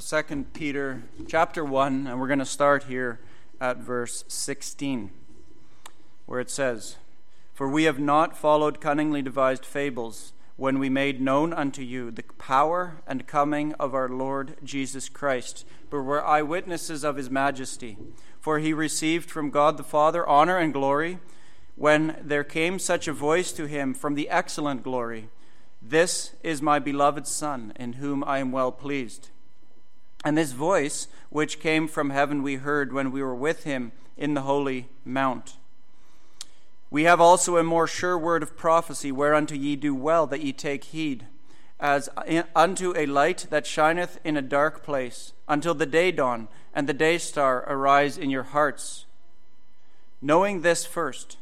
So 2 Peter chapter 1, and we're going to start here at verse 16, where it says, For we have not followed cunningly devised fables when we made known unto you the power and coming of our Lord Jesus Christ, but were eyewitnesses of his majesty. For he received from God the Father honor and glory when there came such a voice to him from the excellent glory This is my beloved Son, in whom I am well pleased. And this voice, which came from heaven, we heard when we were with him in the holy mount. We have also a more sure word of prophecy, whereunto ye do well that ye take heed, as unto a light that shineth in a dark place, until the day dawn and the day star arise in your hearts. Knowing this first,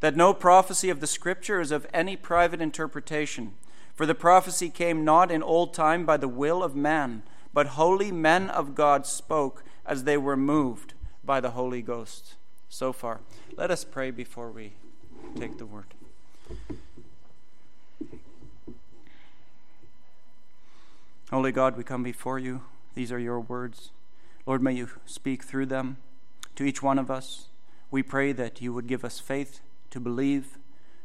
that no prophecy of the Scripture is of any private interpretation, for the prophecy came not in old time by the will of man but holy men of God spoke as they were moved by the Holy Ghost. So far. Let us pray before we take the word. Holy God, we come before you. These are your words. Lord, may you speak through them to each one of us. We pray that you would give us faith to believe,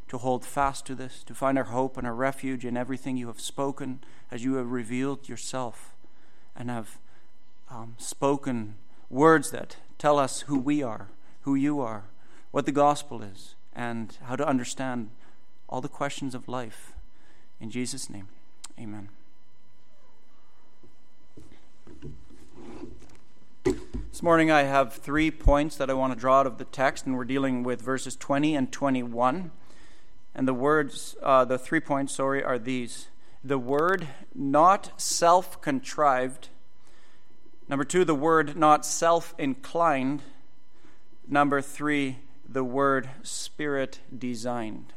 to hold fast to this, to find our hope and our refuge in everything you have spoken as you have revealed yourself and have um, spoken words that tell us who we are, who you are, what the gospel is, and how to understand all the questions of life. In Jesus' name, amen. This morning I have three points that I want to draw out of the text, and we're dealing with verses 20 and 21. And the words, uh, the three points, sorry, are these the word not self contrived. Number two, the word not self inclined. Number three, the word spirit designed.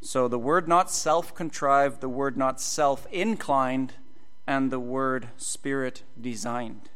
So the word not self contrived, the word not self inclined, and the word spirit designed.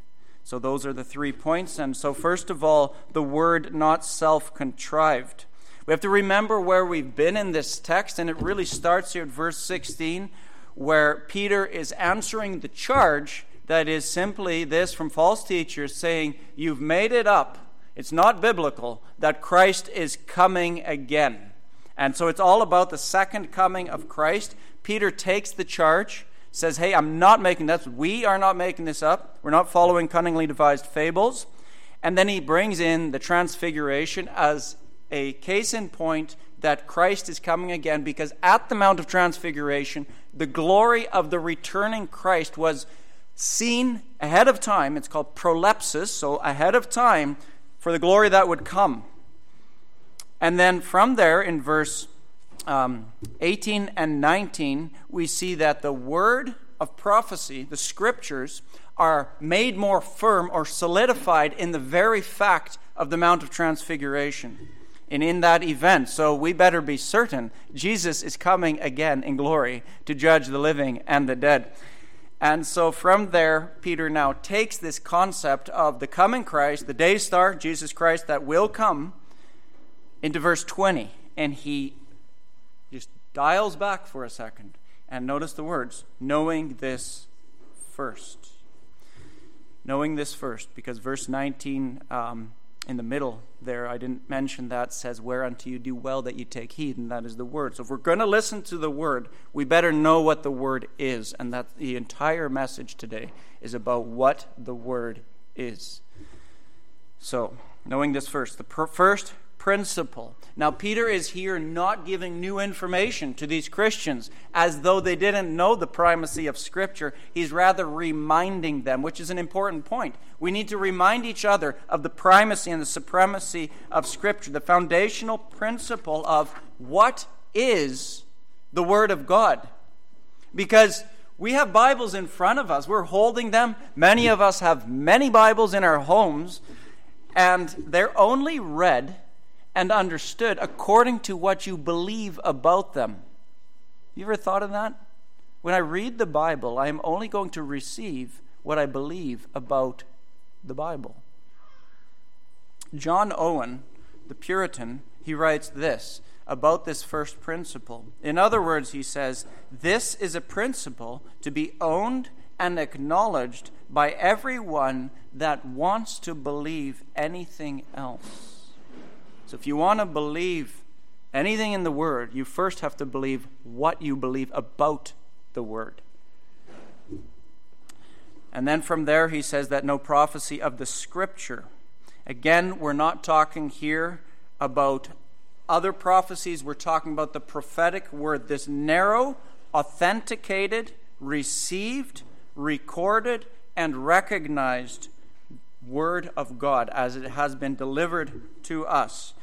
So those are the three points. And so, first of all, the word not self contrived. We have to remember where we've been in this text, and it really starts here at verse 16, where Peter is answering the charge that is simply this from false teachers saying, You've made it up. It's not biblical that Christ is coming again. And so it's all about the second coming of Christ. Peter takes the charge, says, Hey, I'm not making this. We are not making this up. We're not following cunningly devised fables. And then he brings in the transfiguration as a case in point that Christ is coming again because at the Mount of Transfiguration, the glory of the returning Christ was seen ahead of time. It's called prolepsis, so ahead of time for the glory that would come. And then from there, in verse um, 18 and 19, we see that the word of prophecy, the scriptures, are made more firm or solidified in the very fact of the Mount of Transfiguration and in that event. So we better be certain Jesus is coming again in glory to judge the living and the dead. And so from there, Peter now takes this concept of the coming Christ, the day star, Jesus Christ, that will come, into verse 20. And he just dials back for a second. And notice the words knowing this first. Knowing this first, because verse 19 um, in the middle there, I didn't mention that, says, Whereunto you do well that you take heed, and that is the word. So if we're going to listen to the word, we better know what the word is, and that the entire message today is about what the word is. So, knowing this first, the per- first principle. Now, Peter is here not giving new information to these Christians as though they didn't know the primacy of Scripture. He's rather reminding them, which is an important point. We need to remind each other of the primacy and the supremacy of Scripture, the foundational principle of what is the Word of God. Because we have Bibles in front of us, we're holding them. Many of us have many Bibles in our homes, and they're only read and understood according to what you believe about them. You ever thought of that? When I read the Bible, I am only going to receive what I believe about the Bible. John Owen, the Puritan, he writes this about this first principle. In other words, he says, This is a principle to be owned and acknowledged by everyone that wants to believe anything else. So if you want to believe anything in the Word, you first have to believe what you believe about the Word. And then from there, he says that no prophecy of the Scripture. Again, we're not talking here about other prophecies. We're talking about the prophetic word, this narrow, authenticated, received, recorded, and recognized word of God as it has been delivered to us.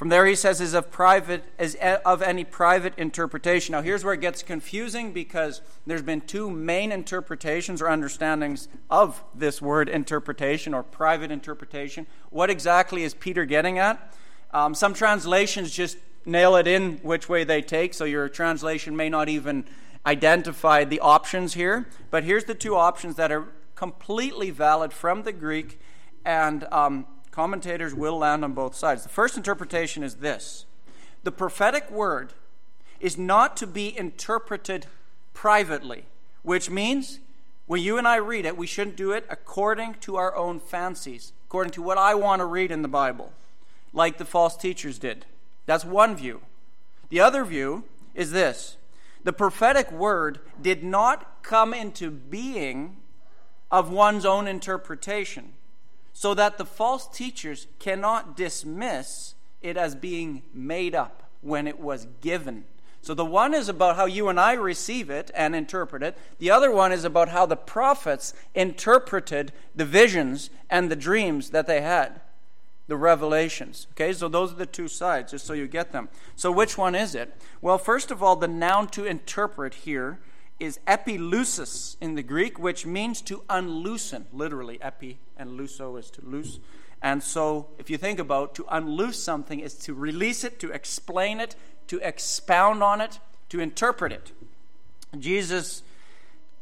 From there, he says, is of private, is of any private interpretation. Now, here's where it gets confusing because there's been two main interpretations or understandings of this word interpretation or private interpretation. What exactly is Peter getting at? Um, some translations just nail it in which way they take, so your translation may not even identify the options here. But here's the two options that are completely valid from the Greek and um, Commentators will land on both sides. The first interpretation is this the prophetic word is not to be interpreted privately, which means when you and I read it, we shouldn't do it according to our own fancies, according to what I want to read in the Bible, like the false teachers did. That's one view. The other view is this the prophetic word did not come into being of one's own interpretation so that the false teachers cannot dismiss it as being made up when it was given. So the one is about how you and I receive it and interpret it. The other one is about how the prophets interpreted the visions and the dreams that they had, the revelations. Okay, so those are the two sides, just so you get them. So which one is it? Well, first of all, the noun to interpret here is epilusis in the Greek, which means to unloosen. Literally, epi and luso is to loose. And so, if you think about to unloose something is to release it, to explain it, to expound on it, to interpret it. Jesus,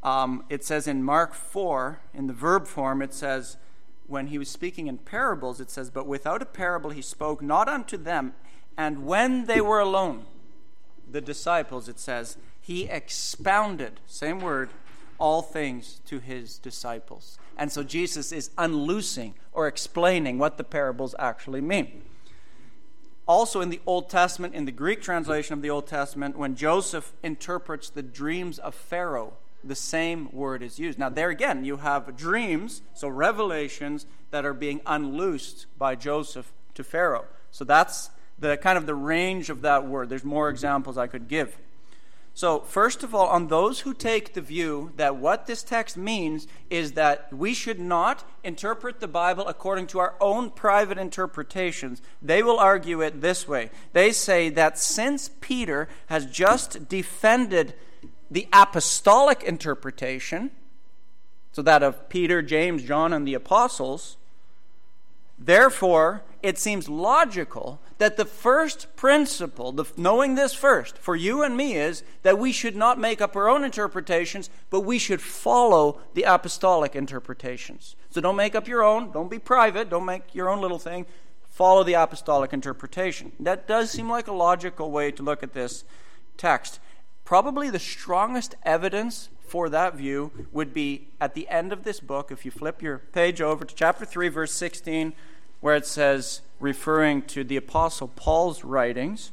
um, it says in Mark 4, in the verb form, it says, when he was speaking in parables, it says, But without a parable he spoke not unto them, and when they were alone, the disciples, it says, he expounded, same word, all things to his disciples. And so Jesus is unloosing or explaining what the parables actually mean. Also, in the Old Testament, in the Greek translation of the Old Testament, when Joseph interprets the dreams of Pharaoh, the same word is used. Now, there again, you have dreams, so revelations that are being unloosed by Joseph to Pharaoh. So that's the kind of the range of that word. There's more examples I could give. So, first of all, on those who take the view that what this text means is that we should not interpret the Bible according to our own private interpretations, they will argue it this way. They say that since Peter has just defended the apostolic interpretation, so that of Peter, James, John, and the apostles, therefore, it seems logical that the first principle, the, knowing this first, for you and me is that we should not make up our own interpretations, but we should follow the apostolic interpretations. So don't make up your own, don't be private, don't make your own little thing. Follow the apostolic interpretation. That does seem like a logical way to look at this text. Probably the strongest evidence for that view would be at the end of this book, if you flip your page over to chapter 3, verse 16 where it says, referring to the Apostle Paul's writings,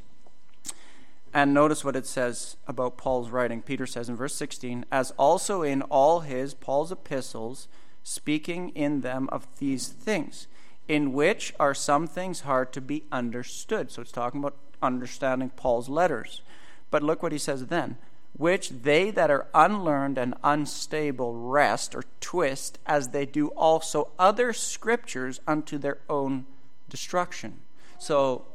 and notice what it says about Paul's writing. Peter says in verse 16, as also in all his, Paul's epistles, speaking in them of these things, in which are some things hard to be understood. So it's talking about understanding Paul's letters. But look what he says then which they that are unlearned and unstable wrest or twist, as they do also other scriptures unto their own destruction. So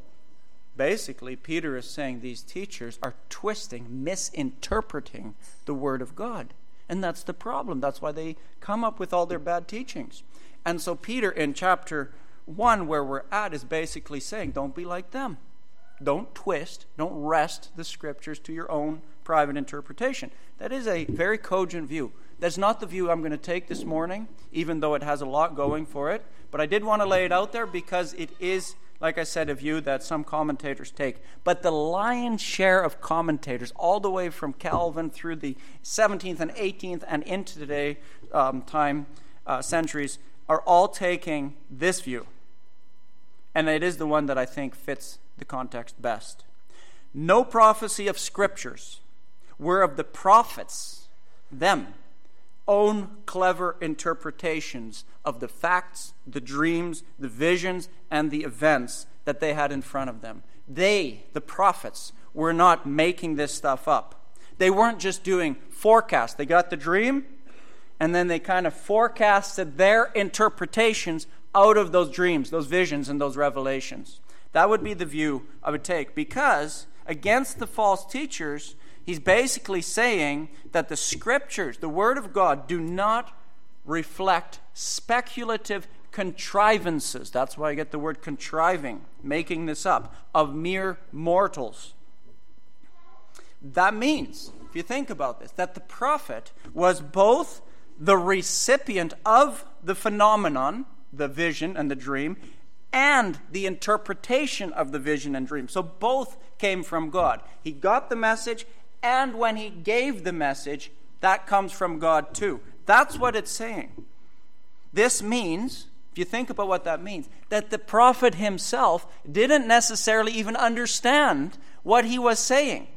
basically, Peter is saying these teachers are twisting, misinterpreting the Word of God. And that's the problem. That's why they come up with all their bad teachings. And so, Peter in chapter 1, where we're at, is basically saying, don't be like them. Don't twist, don't wrest the scriptures to your own private interpretation. That is a very cogent view. That's not the view I'm going to take this morning, even though it has a lot going for it. But I did want to lay it out there because it is like I said, a view that some commentators take. But the lion's share of commentators, all the way from Calvin through the 17th and 18th and into today um, time uh, centuries, are all taking this view. And it is the one that I think fits the context best. No prophecy of scriptures were of the prophets, them, own clever interpretations of the facts, the dreams, the visions, and the events that they had in front of them. They, the prophets, were not making this stuff up. They weren't just doing forecasts. They got the dream, and then they kind of forecasted their interpretations out of those dreams, those visions, and those revelations. That would be the view I would take because against the false teachers, he's basically saying that the scriptures, the Word of God, do not reflect speculative contrivances. That's why I get the word contriving, making this up, of mere mortals. That means, if you think about this, that the prophet was both the recipient of the phenomenon, the vision and the dream, and the interpretation of the vision and dream. So both came from God. He got the message, and when he gave the message, that comes from God too. That's what it's saying. This means, if you think about what that means, that the prophet himself didn't necessarily even understand what he was saying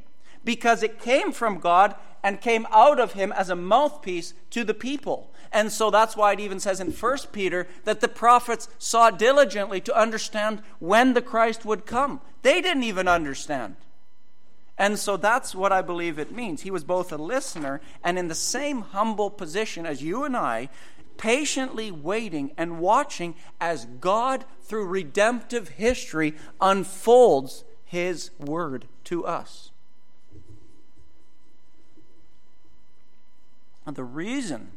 because it came from God and came out of him as a mouthpiece to the people. And so that's why it even says in 1 Peter that the prophets sought diligently to understand when the Christ would come. They didn't even understand. And so that's what I believe it means. He was both a listener and in the same humble position as you and I, patiently waiting and watching as God, through redemptive history, unfolds His word to us. And the reason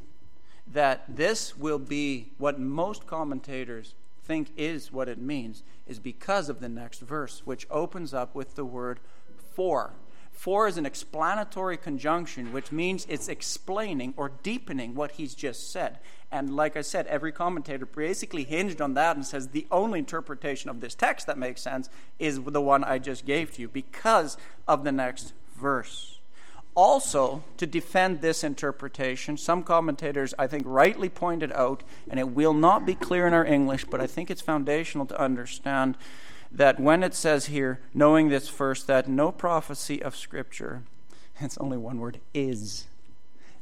that this will be what most commentators think is what it means is because of the next verse, which opens up with the word for. For is an explanatory conjunction, which means it's explaining or deepening what he's just said. And like I said, every commentator basically hinged on that and says the only interpretation of this text that makes sense is the one I just gave to you because of the next verse. Also, to defend this interpretation, some commentators, I think, rightly pointed out, and it will not be clear in our English, but I think it's foundational to understand that when it says here, knowing this first, that no prophecy of Scripture, it's only one word, is.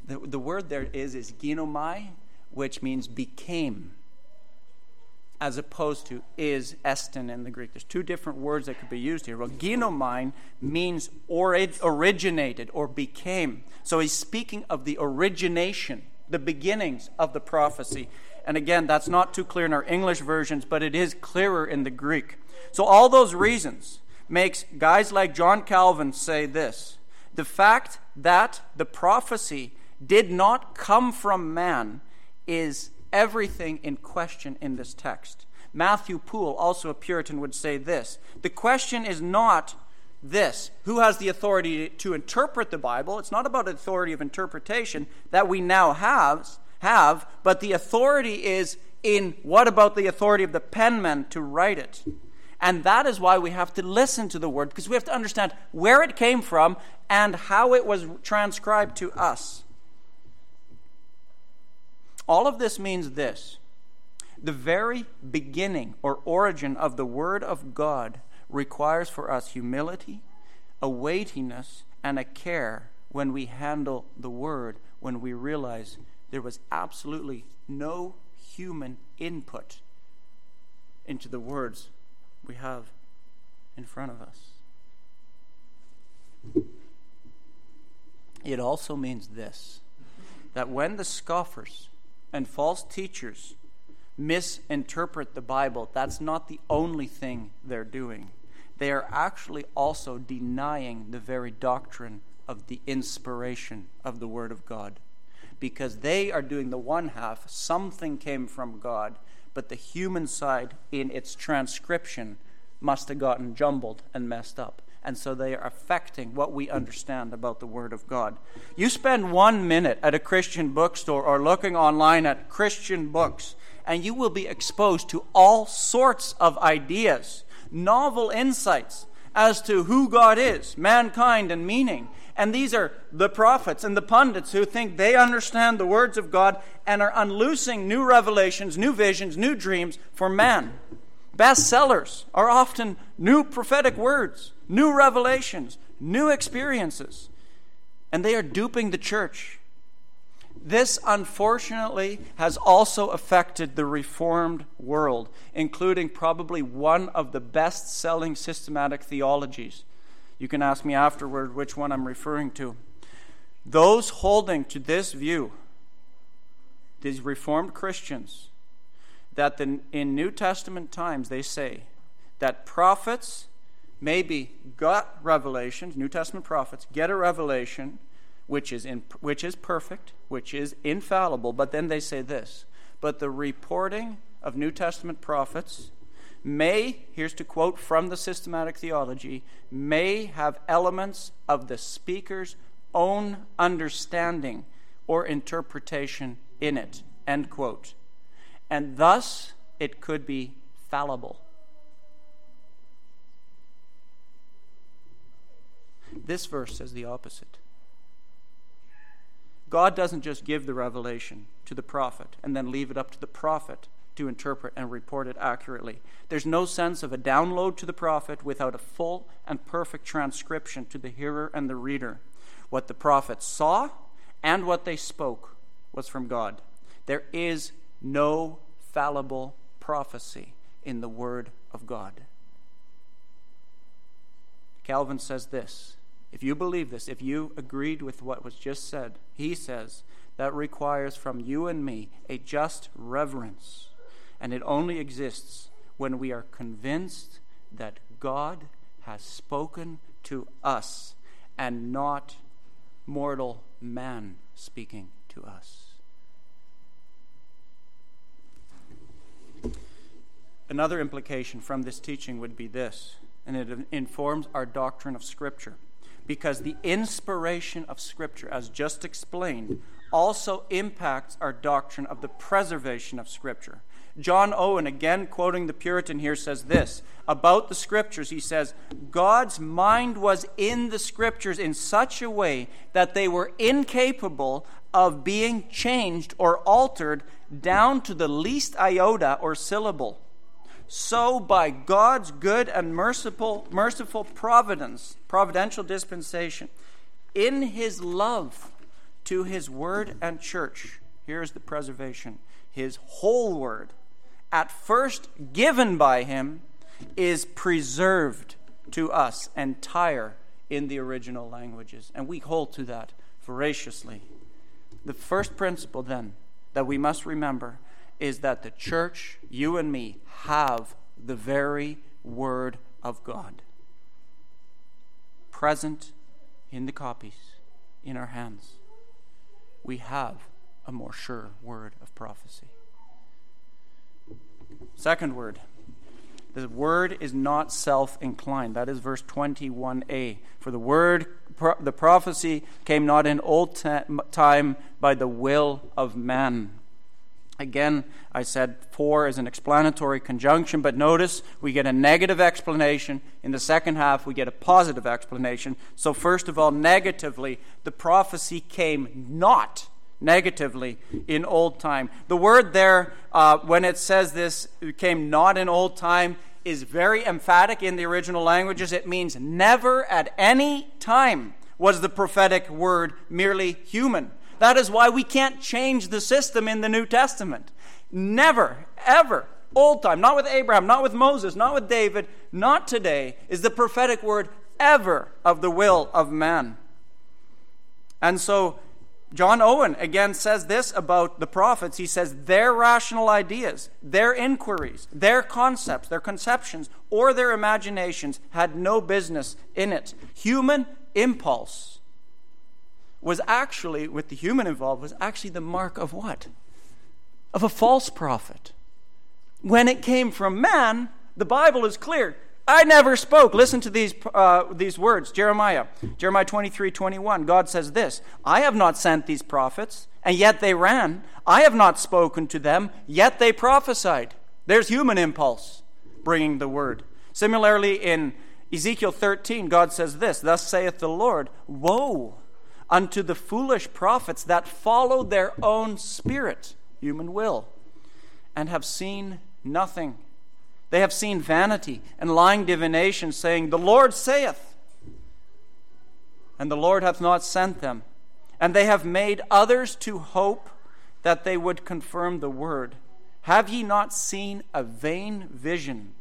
The, the word there is is ginomai, which means became as opposed to is estin in the Greek. There's two different words that could be used here. Well, ginomai means orid, originated or became. So he's speaking of the origination, the beginnings of the prophecy. And again, that's not too clear in our English versions, but it is clearer in the Greek. So all those reasons makes guys like John Calvin say this. The fact that the prophecy did not come from man is everything in question in this text. Matthew Poole, also a Puritan, would say this The question is not this who has the authority to interpret the Bible? It's not about authority of interpretation that we now have, have but the authority is in what about the authority of the penman to write it? And that is why we have to listen to the word, because we have to understand where it came from and how it was transcribed to us. All of this means this the very beginning or origin of the Word of God requires for us humility, a weightiness, and a care when we handle the Word, when we realize there was absolutely no human input into the words we have in front of us. It also means this that when the scoffers and false teachers misinterpret the Bible, that's not the only thing they're doing. They are actually also denying the very doctrine of the inspiration of the Word of God. Because they are doing the one half, something came from God, but the human side in its transcription must have gotten jumbled and messed up and so they are affecting what we understand about the Word of God. You spend one minute at a Christian bookstore or looking online at Christian books, and you will be exposed to all sorts of ideas novel insights as to who God is, mankind, and meaning. And these are the prophets and the pundits who think they understand the words of God and are unloosing new revelations, new visions, new dreams for man. Bestsellers are often new prophetic words, new revelations, new experiences. And they are duping the church. This, unfortunately, has also affected the Reformed world, including probably one of the best selling systematic theologies. You can ask me afterward which one I'm referring to. Those holding to this view, these Reformed Christians, that in New Testament times they say that prophets maybe got revelations, New Testament prophets get a revelation which is, in, which is perfect, which is infallible, but then they say this. But the reporting of New Testament prophets may, here's to quote from the systematic theology, may have elements of the speaker's own understanding or interpretation in it. End quote. And thus, it could be fallible. This verse says the opposite. God doesn't just give the revelation to the prophet and then leave it up to the prophet to interpret and report it accurately. There's no sense of a download to the prophet without a full and perfect transcription to the hearer and the reader. What the prophet saw and what they spoke was from God. There is no fallible prophecy in the Word of God. Calvin says this if you believe this, if you agreed with what was just said, he says that requires from you and me a just reverence. And it only exists when we are convinced that God has spoken to us and not mortal man speaking to us. Another implication from this teaching would be this, and it informs our doctrine of Scripture because the inspiration of Scripture, as just explained, also impacts our doctrine of the preservation of Scripture. John Owen, again quoting the Puritan here, says this about the Scriptures. He says, God's mind was in the Scriptures in such a way that they were incapable of being changed or altered down to the least iota or syllable so by God's good and merciful, merciful providence, providential dispensation, in his love to his word and church, here's the preservation his whole word, at first given by him, is preserved to us entire in the original languages. And we hold to that voraciously. The first principle, then, that we must remember is that the church, you and me, have the very Word of God present in the copies in our hands. We have a more sure word of prophecy. Second word. The word is not self inclined. That is verse 21a. For the word, the prophecy came not in old time by the will of man. Again, I said for is an explanatory conjunction, but notice we get a negative explanation. In the second half, we get a positive explanation. So, first of all, negatively, the prophecy came not negatively in old time. The word there, uh, when it says this came not in old time, is very emphatic in the original languages. It means never at any time was the prophetic word merely human. That is why we can't change the system in the New Testament. Never, ever, old time, not with Abraham, not with Moses, not with David, not today, is the prophetic word ever of the will of man. And so, John Owen again says this about the prophets. He says their rational ideas, their inquiries, their concepts, their conceptions, or their imaginations had no business in it. Human impulse was actually, with the human involved, was actually the mark of what? Of a false prophet. When it came from man, the Bible is clear. I never spoke. Listen to these, uh, these words Jeremiah, Jeremiah 23 21. God says this I have not sent these prophets, and yet they ran. I have not spoken to them, yet they prophesied. There's human impulse bringing the word. Similarly, in Ezekiel 13, God says this Thus saith the Lord, Woe unto the foolish prophets that follow their own spirit, human will, and have seen nothing. They have seen vanity and lying divination, saying, The Lord saith, and the Lord hath not sent them. And they have made others to hope that they would confirm the word. Have ye not seen a vain vision?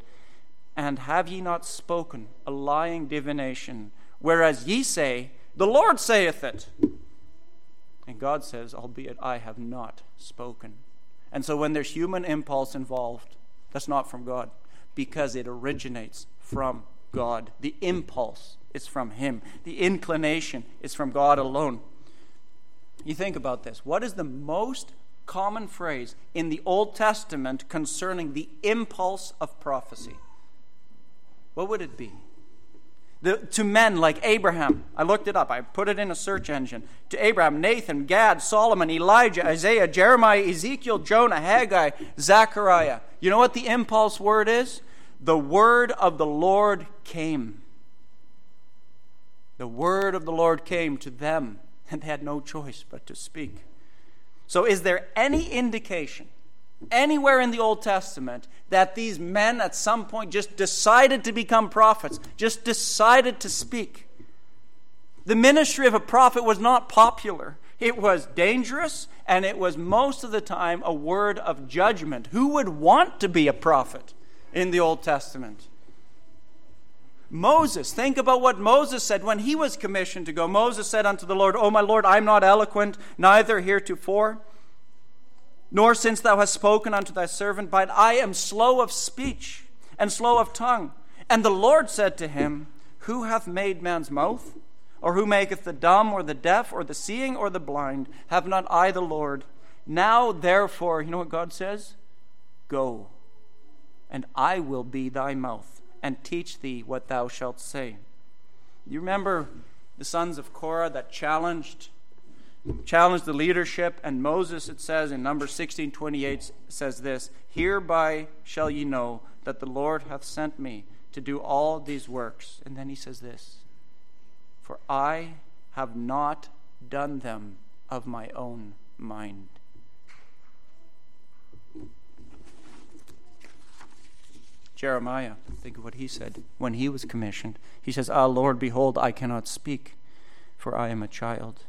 And have ye not spoken a lying divination? Whereas ye say, The Lord saith it. And God says, Albeit I have not spoken. And so when there's human impulse involved, that's not from God because it originates from God. The impulse is from Him, the inclination is from God alone. You think about this. What is the most common phrase in the Old Testament concerning the impulse of prophecy? What would it be? The, to men like Abraham, I looked it up, I put it in a search engine. To Abraham, Nathan, Gad, Solomon, Elijah, Isaiah, Jeremiah, Ezekiel, Jonah, Haggai, Zechariah. You know what the impulse word is? The word of the Lord came. The word of the Lord came to them, and they had no choice but to speak. So, is there any indication anywhere in the Old Testament that these men at some point just decided to become prophets, just decided to speak? The ministry of a prophet was not popular. It was dangerous, and it was most of the time a word of judgment. Who would want to be a prophet in the Old Testament? Moses, think about what Moses said when he was commissioned to go. Moses said unto the Lord, O my Lord, I am not eloquent, neither heretofore, nor since thou hast spoken unto thy servant, but I am slow of speech and slow of tongue. And the Lord said to him, Who hath made man's mouth? Or who maketh the dumb, or the deaf, or the seeing, or the blind? Have not I the Lord? Now, therefore, you know what God says? Go, and I will be thy mouth and teach thee what thou shalt say. You remember the sons of Korah that challenged challenged the leadership and Moses it says in number 1628 says this hereby shall ye know that the Lord hath sent me to do all these works and then he says this for I have not done them of my own mind Jeremiah, think of what he said when he was commissioned. He says, Ah, Lord, behold, I cannot speak, for I am a child.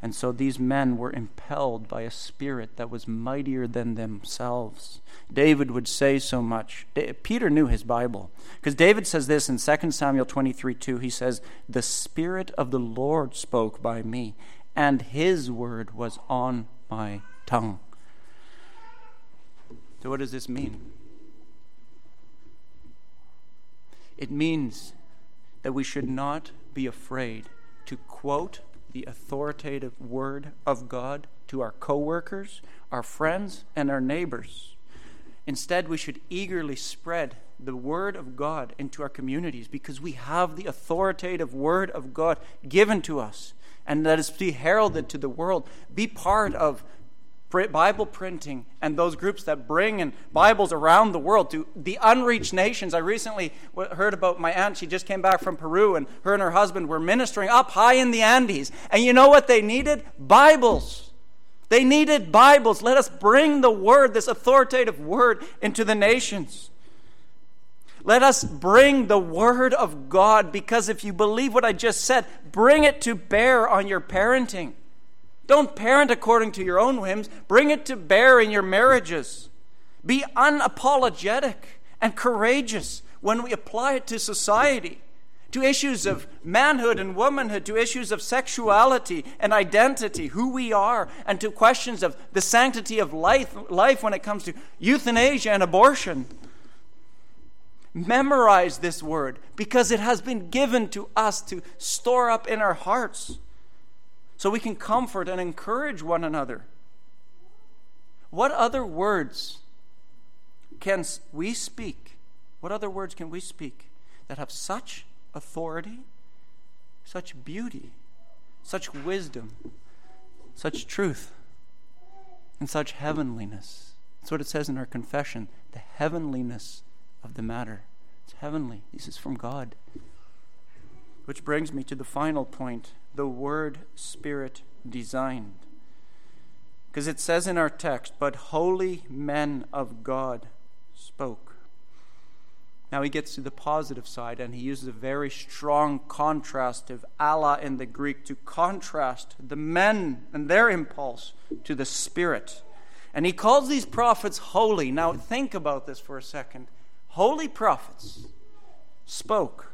And so these men were impelled by a spirit that was mightier than themselves. David would say so much. Peter knew his Bible. Because David says this in 2 Samuel 23 2. He says, The Spirit of the Lord spoke by me, and his word was on my tongue. So, what does this mean? It means that we should not be afraid to quote the authoritative word of God to our coworkers, our friends, and our neighbors. Instead, we should eagerly spread the word of God into our communities because we have the authoritative word of God given to us and let us be heralded to the world. Be part of Bible printing and those groups that bring in Bibles around the world to the unreached nations. I recently heard about my aunt. She just came back from Peru, and her and her husband were ministering up high in the Andes. And you know what they needed? Bibles. They needed Bibles. Let us bring the word, this authoritative word, into the nations. Let us bring the word of God because if you believe what I just said, bring it to bear on your parenting. Don't parent according to your own whims. Bring it to bear in your marriages. Be unapologetic and courageous when we apply it to society, to issues of manhood and womanhood, to issues of sexuality and identity, who we are, and to questions of the sanctity of life, life when it comes to euthanasia and abortion. Memorize this word because it has been given to us to store up in our hearts so we can comfort and encourage one another. What other words can we speak? What other words can we speak that have such authority, such beauty, such wisdom, such truth, and such heavenliness? That's what it says in our confession the heavenliness of the matter. It's heavenly. This is from God. Which brings me to the final point the word Spirit designed. Because it says in our text, but holy men of God spoke. Now he gets to the positive side and he uses a very strong contrast of alla in the Greek to contrast the men and their impulse to the Spirit. And he calls these prophets holy. Now think about this for a second. Holy prophets spoke.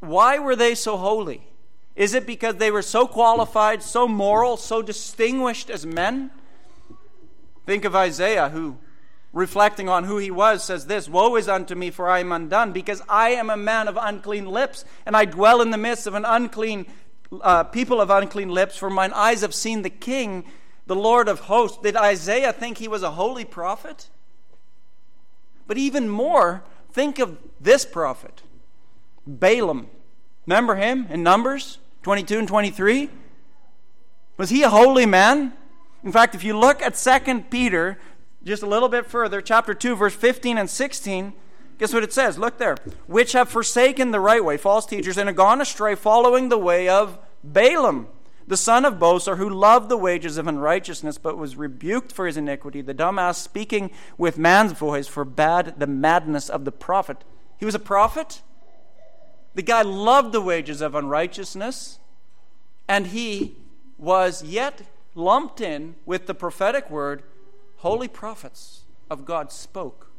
Why were they so holy? Is it because they were so qualified, so moral, so distinguished as men? Think of Isaiah, who, reflecting on who he was, says this Woe is unto me, for I am undone, because I am a man of unclean lips, and I dwell in the midst of an unclean uh, people of unclean lips, for mine eyes have seen the King, the Lord of hosts. Did Isaiah think he was a holy prophet? But even more, think of this prophet, Balaam. Remember him in Numbers? 22 and 23? Was he a holy man? In fact, if you look at 2 Peter just a little bit further, chapter 2, verse 15 and 16, guess what it says? Look there. Which have forsaken the right way, false teachers, and have gone astray, following the way of Balaam, the son of Bosor, who loved the wages of unrighteousness, but was rebuked for his iniquity. The dumbass, speaking with man's voice, forbade the madness of the prophet. He was a prophet? The guy loved the wages of unrighteousness, and he was yet lumped in with the prophetic word holy prophets of God spoke.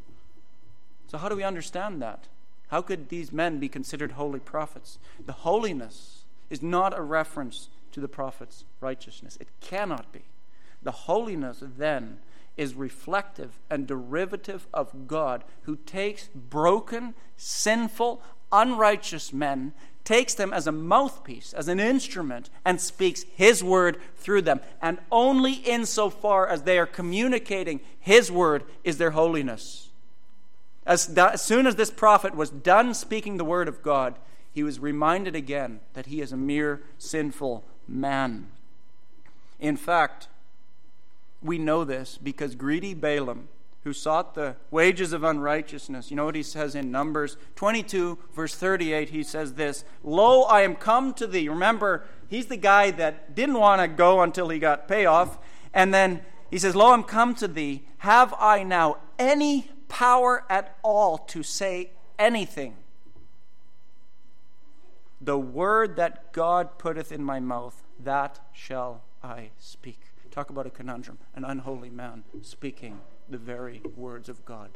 So, how do we understand that? How could these men be considered holy prophets? The holiness is not a reference to the prophet's righteousness. It cannot be. The holiness then is reflective and derivative of God who takes broken, sinful, unrighteous men, takes them as a mouthpiece, as an instrument, and speaks His word through them. And only insofar as they are communicating His word is their holiness. As, as soon as this prophet was done speaking the word of God, he was reminded again that he is a mere sinful man. In fact, we know this because greedy Balaam who sought the wages of unrighteousness. You know what he says in Numbers 22, verse 38? He says this Lo, I am come to thee. Remember, he's the guy that didn't want to go until he got payoff. And then he says, Lo, I'm come to thee. Have I now any power at all to say anything? The word that God putteth in my mouth, that shall I speak. Talk about a conundrum. An unholy man speaking the very words of God.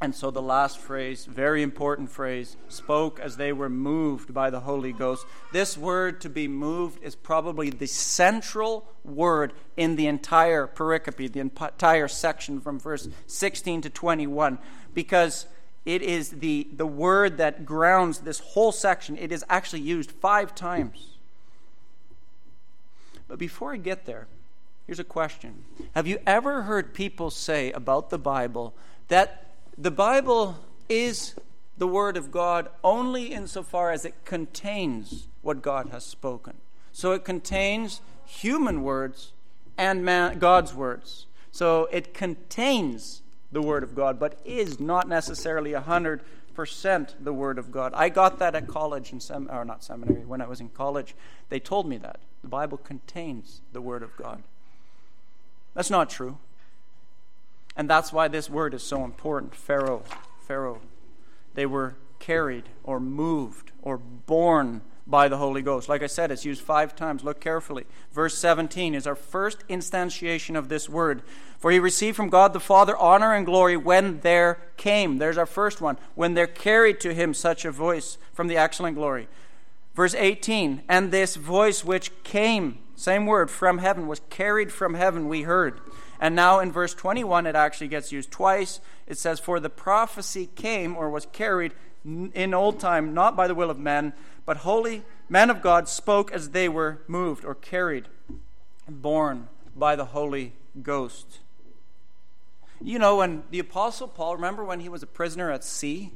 And so the last phrase, very important phrase, spoke as they were moved by the Holy Ghost. This word to be moved is probably the central word in the entire pericope, the entire section from verse 16 to 21, because it is the, the word that grounds this whole section. It is actually used five times. But before I get there, Here's a question Have you ever heard people say about the Bible that the Bible is the Word of God only insofar as it contains what God has spoken? So it contains human words and man, God's words. So it contains the Word of God, but is not necessarily 100% the Word of God. I got that at college, in sem- or not seminary, when I was in college. They told me that. The Bible contains the Word of God. That's not true. And that's why this word is so important. phero, phero. They were carried or moved or born by the Holy Ghost. Like I said, it's used five times. Look carefully. Verse 17 is our first instantiation of this word. For he received from God the Father honor and glory when there came. There's our first one. When there carried to him such a voice from the excellent glory. Verse 18, and this voice which came same word, from heaven, was carried from heaven, we heard. And now in verse 21, it actually gets used twice. It says, For the prophecy came or was carried in old time, not by the will of men, but holy men of God spoke as they were moved or carried, borne by the Holy Ghost. You know, when the Apostle Paul, remember when he was a prisoner at sea?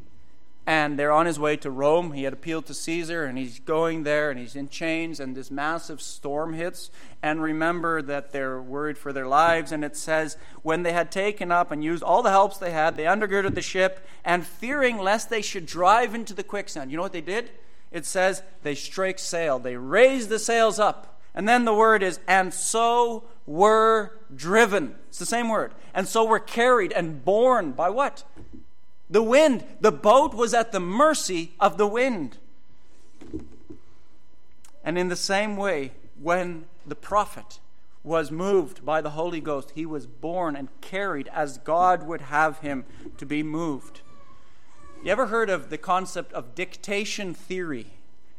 And they're on his way to Rome. He had appealed to Caesar, and he's going there, and he's in chains, and this massive storm hits. And remember that they're worried for their lives, and it says, When they had taken up and used all the helps they had, they undergirded the ship, and fearing lest they should drive into the quicksand. You know what they did? It says, They strake sail, they raised the sails up. And then the word is, and so were driven. It's the same word. And so were carried and borne by what? The wind. The boat was at the mercy of the wind. And in the same way, when the prophet was moved by the Holy Ghost, he was borne and carried as God would have him to be moved. You ever heard of the concept of dictation theory?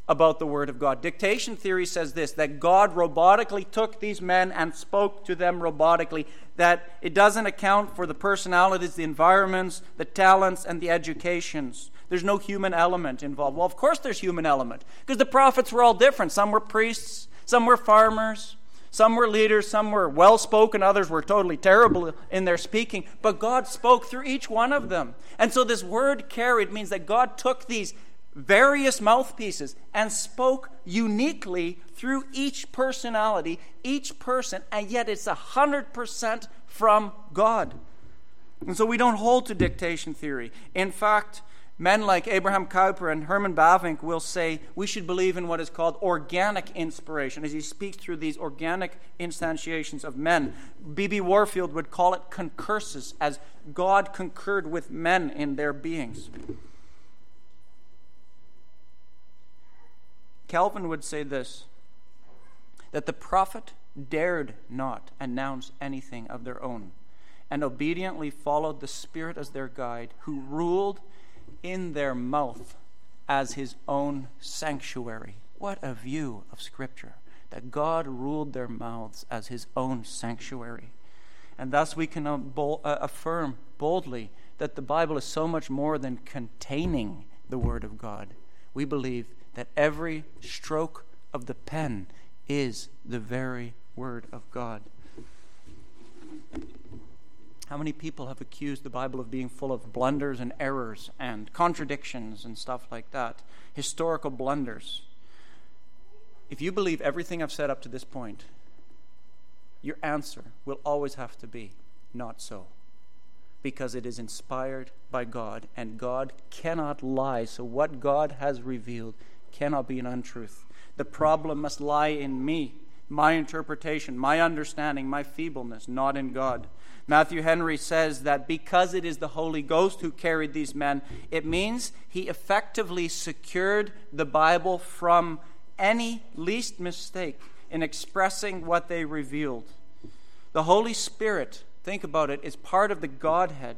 About the Word of God. Dictation theory says this that God robotically took these men and spoke to them robotically, that it doesn't account for the personalities, the environments, the talents, and the educations. There's no human element involved. Well, of course, there's human element because the prophets were all different. Some were priests, some were farmers. Some were leaders, some were well spoken, others were totally terrible in their speaking, but God spoke through each one of them. And so this word carried means that God took these various mouthpieces and spoke uniquely through each personality, each person, and yet it's a 100% from God. And so we don't hold to dictation theory. In fact, men like Abraham Kuyper and Herman Bavinck will say we should believe in what is called organic inspiration as he speaks through these organic instantiations of men. B.B. Warfield would call it concursus, as God concurred with men in their beings. Calvin would say this that the prophet dared not announce anything of their own and obediently followed the Spirit as their guide, who ruled in their mouth as his own sanctuary. What a view of Scripture! That God ruled their mouths as his own sanctuary. And thus we can uh, affirm boldly that the Bible is so much more than containing the Word of God. We believe that every stroke of the pen is the very Word of God. How many people have accused the Bible of being full of blunders and errors and contradictions and stuff like that? Historical blunders. If you believe everything I've said up to this point, your answer will always have to be not so because it is inspired by God and God cannot lie. So, what God has revealed cannot be an untruth. The problem must lie in me, my interpretation, my understanding, my feebleness, not in God. Matthew Henry says that because it is the Holy Ghost who carried these men, it means he effectively secured the Bible from any least mistake in expressing what they revealed. The Holy Spirit, think about it, is part of the Godhead.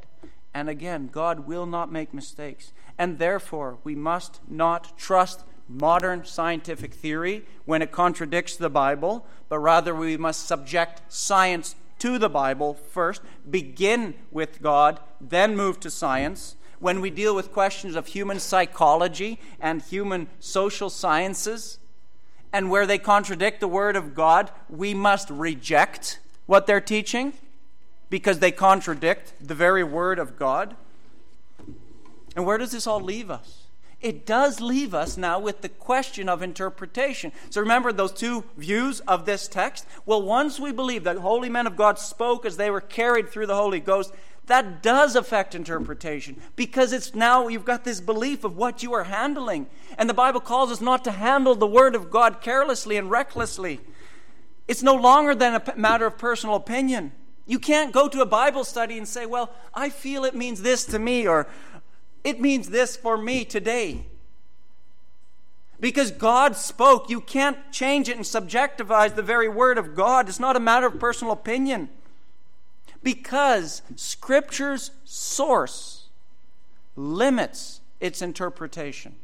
And again, God will not make mistakes. And therefore, we must not trust modern scientific theory when it contradicts the Bible, but rather we must subject science to the Bible first, begin with God, then move to science. When we deal with questions of human psychology and human social sciences, and where they contradict the Word of God, we must reject what they're teaching because they contradict the very Word of God. And where does this all leave us? It does leave us now with the question of interpretation. So remember those two views of this text? Well, once we believe that holy men of God spoke as they were carried through the Holy Ghost, that does affect interpretation because it's now you've got this belief of what you are handling. And the Bible calls us not to handle the Word of God carelessly and recklessly. It's no longer than a matter of personal opinion. You can't go to a Bible study and say, Well, I feel it means this to me, or it means this for me today. Because God spoke, you can't change it and subjectivize the very word of God. It's not a matter of personal opinion. Because Scripture's source limits its interpretation.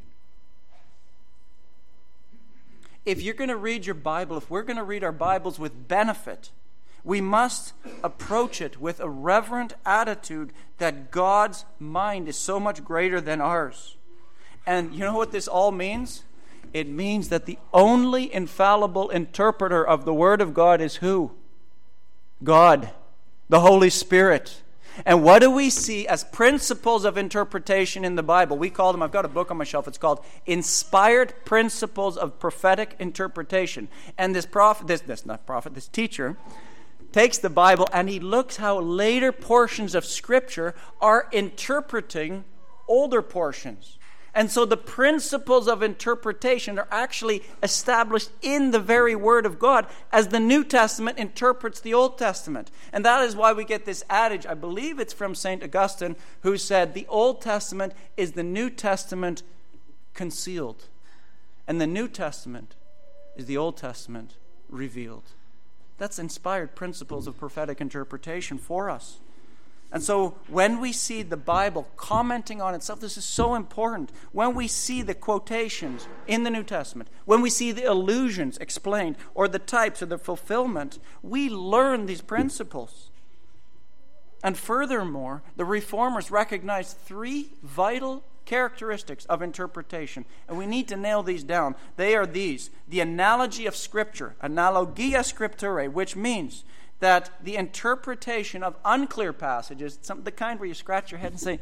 If you're going to read your Bible, if we're going to read our Bibles with benefit, we must approach it with a reverent attitude that God's mind is so much greater than ours. And you know what this all means? It means that the only infallible interpreter of the Word of God is who? God, the Holy Spirit. And what do we see as principles of interpretation in the Bible? We call them, I've got a book on my shelf, it's called Inspired Principles of Prophetic Interpretation. And this prophet, this, this not prophet, this teacher, takes the Bible and he looks how later portions of Scripture are interpreting older portions. And so the principles of interpretation are actually established in the very Word of God as the New Testament interprets the Old Testament. And that is why we get this adage, I believe it's from St. Augustine, who said, The Old Testament is the New Testament concealed, and the New Testament is the Old Testament revealed. That's inspired principles of prophetic interpretation for us. And so when we see the Bible commenting on itself, this is so important. When we see the quotations in the New Testament, when we see the allusions explained, or the types or the fulfillment, we learn these principles. And furthermore, the reformers recognized three vital characteristics of interpretation. And we need to nail these down. They are these the analogy of Scripture, analogia scripturae, which means that the interpretation of unclear passages, some, the kind where you scratch your head and say,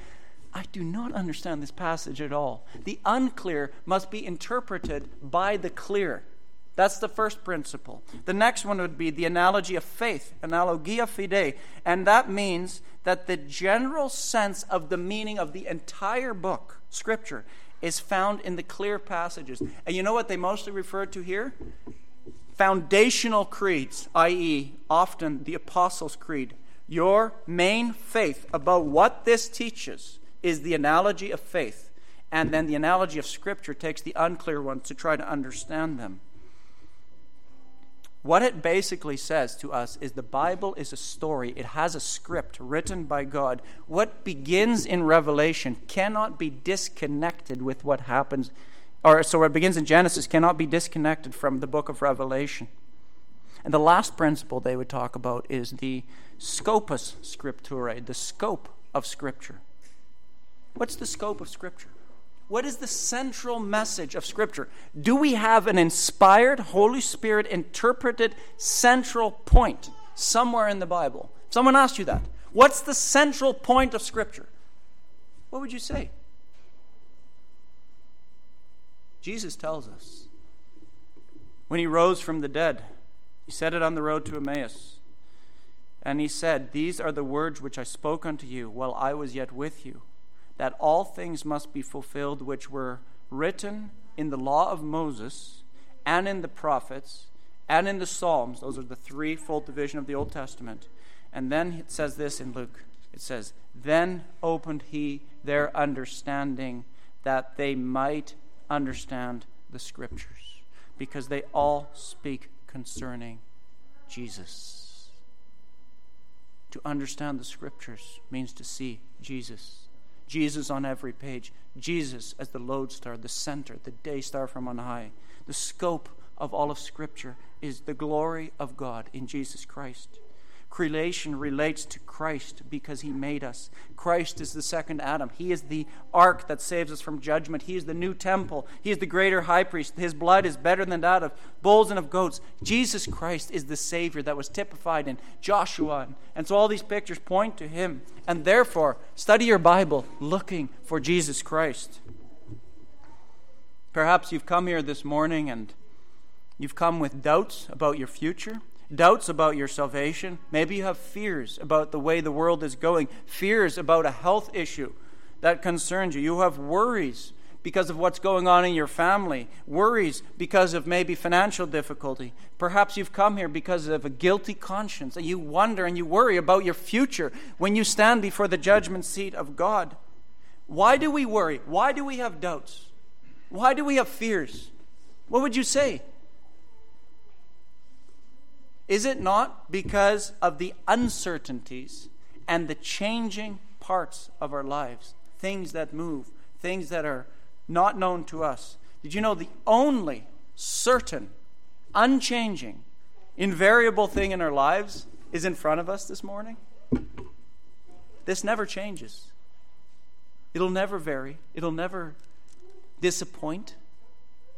I do not understand this passage at all. The unclear must be interpreted by the clear. That's the first principle. The next one would be the analogy of faith, analogia fidei, and that means that the general sense of the meaning of the entire book, Scripture, is found in the clear passages. And you know what they mostly refer to here? foundational creeds, i.e., often the Apostles' Creed, your main faith about what this teaches is the analogy of faith. And then the analogy of Scripture takes the unclear ones to try to understand them. What it basically says to us is the Bible is a story. It has a script written by God. What begins in Revelation cannot be disconnected with what happens or so it begins in Genesis, cannot be disconnected from the book of Revelation. And the last principle they would talk about is the scopus scripturae, the scope of Scripture. What's the scope of Scripture? What is the central message of Scripture? Do we have an inspired, Holy Spirit interpreted central point somewhere in the Bible? If someone asked you that, what's the central point of Scripture? What would you say? Jesus tells us. When he rose from the dead, he said it on the road to Emmaus. And he said, These are the words which I spoke unto you while I was yet with you, that all things must be fulfilled which were written in the law of Moses, and in the prophets, and in the Psalms. Those are the three full division of the Old Testament. And then it says this in Luke it says, Then opened he their understanding that they might understand the scriptures because they all speak concerning Jesus. To understand the scriptures means to see Jesus. Jesus on every page. Jesus as the lodestar, the center, the day star from on high. The scope of all of Scripture is the glory of God in Jesus Christ. Creation relates to Christ because he made us. Christ is the second Adam. He is the ark that saves us from judgment. He is the new temple. He is the greater high priest. His blood is better than that of bulls and of goats. Jesus Christ is the Savior that was typified in Joshua. And so all these pictures point to him. And therefore, study your Bible looking for Jesus Christ. Perhaps you've come here this morning and you've come with doubts about your future doubts about your salvation. Maybe you have fears about the way the world is going, fears about a health issue that concerns you. You have worries because of what's going on in your family, worries because of maybe financial difficulty. Perhaps you've come here because of a guilty conscience and you wonder and you worry about your future when you stand before the judgment seat of God. Why do we worry? Why do we have doubts? Why do we have fears? What would you say? Is it not because of the uncertainties and the changing parts of our lives? Things that move, things that are not known to us. Did you know the only certain, unchanging, invariable thing in our lives is in front of us this morning? This never changes. It'll never vary. It'll never disappoint.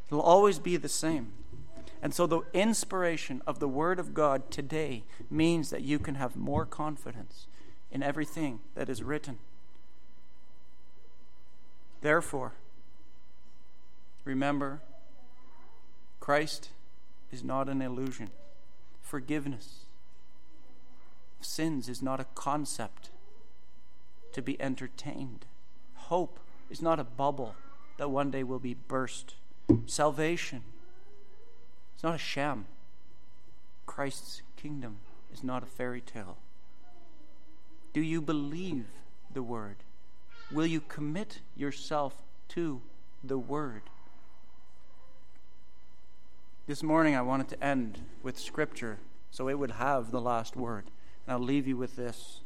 It'll always be the same. And so the inspiration of the Word of God today means that you can have more confidence in everything that is written. Therefore, remember, Christ is not an illusion. Forgiveness of sins is not a concept to be entertained. Hope is not a bubble that one day will be burst. Salvation is not a sham. Christ's kingdom is not a fairy tale. Do you believe the word? Will you commit yourself to the word? This morning I wanted to end with scripture so it would have the last word. And I'll leave you with this.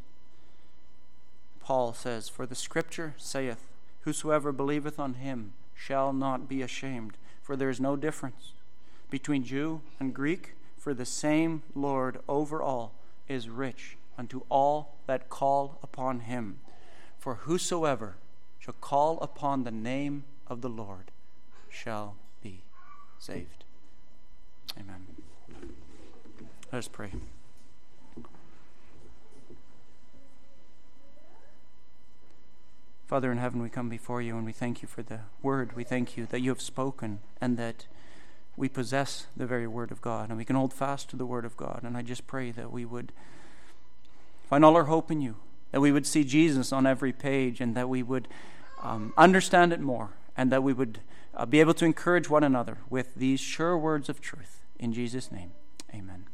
Paul says, For the scripture saith, Whosoever believeth on him shall not be ashamed, for there is no difference between Jew and Greek, for the same Lord over all is rich unto all that call upon him. For whosoever shall call upon the name of the Lord shall be saved. Amen. Let us pray. Father in heaven, we come before you and we thank you for the word. We thank you that you have spoken and that we possess the very word of God and we can hold fast to the word of God. And I just pray that we would find all our hope in you, that we would see Jesus on every page and that we would um, understand it more and that we would uh, be able to encourage one another with these sure words of truth. In Jesus' name, amen.